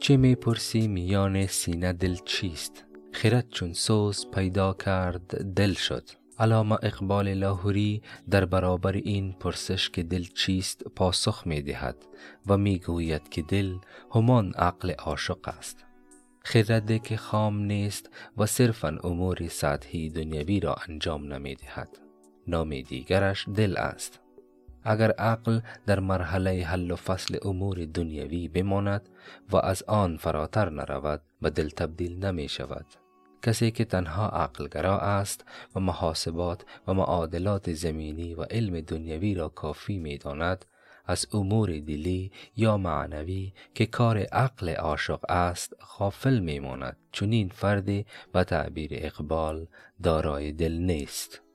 چه می پرسی میان سینه دل چیست؟ خیرت چون سوز پیدا کرد دل شد. علامه اقبال لاهوری در برابر این پرسش که دل چیست پاسخ می دهد و می گوید که دل همان عقل عاشق است. خرده که خام نیست و صرفا امور سطحی دنیوی را انجام نمی دهد نام دیگرش دل است. اگر عقل در مرحله حل و فصل امور دنیوی بماند و از آن فراتر نرود و دل تبدیل نمی شود. کسی که تنها عقلگرا است و محاسبات و معادلات زمینی و علم دنیوی را کافی می داند از امور دلی یا معنوی که کار عقل عاشق است غافل میماند چون این فردی و تعبیر اقبال دارای دل نیست.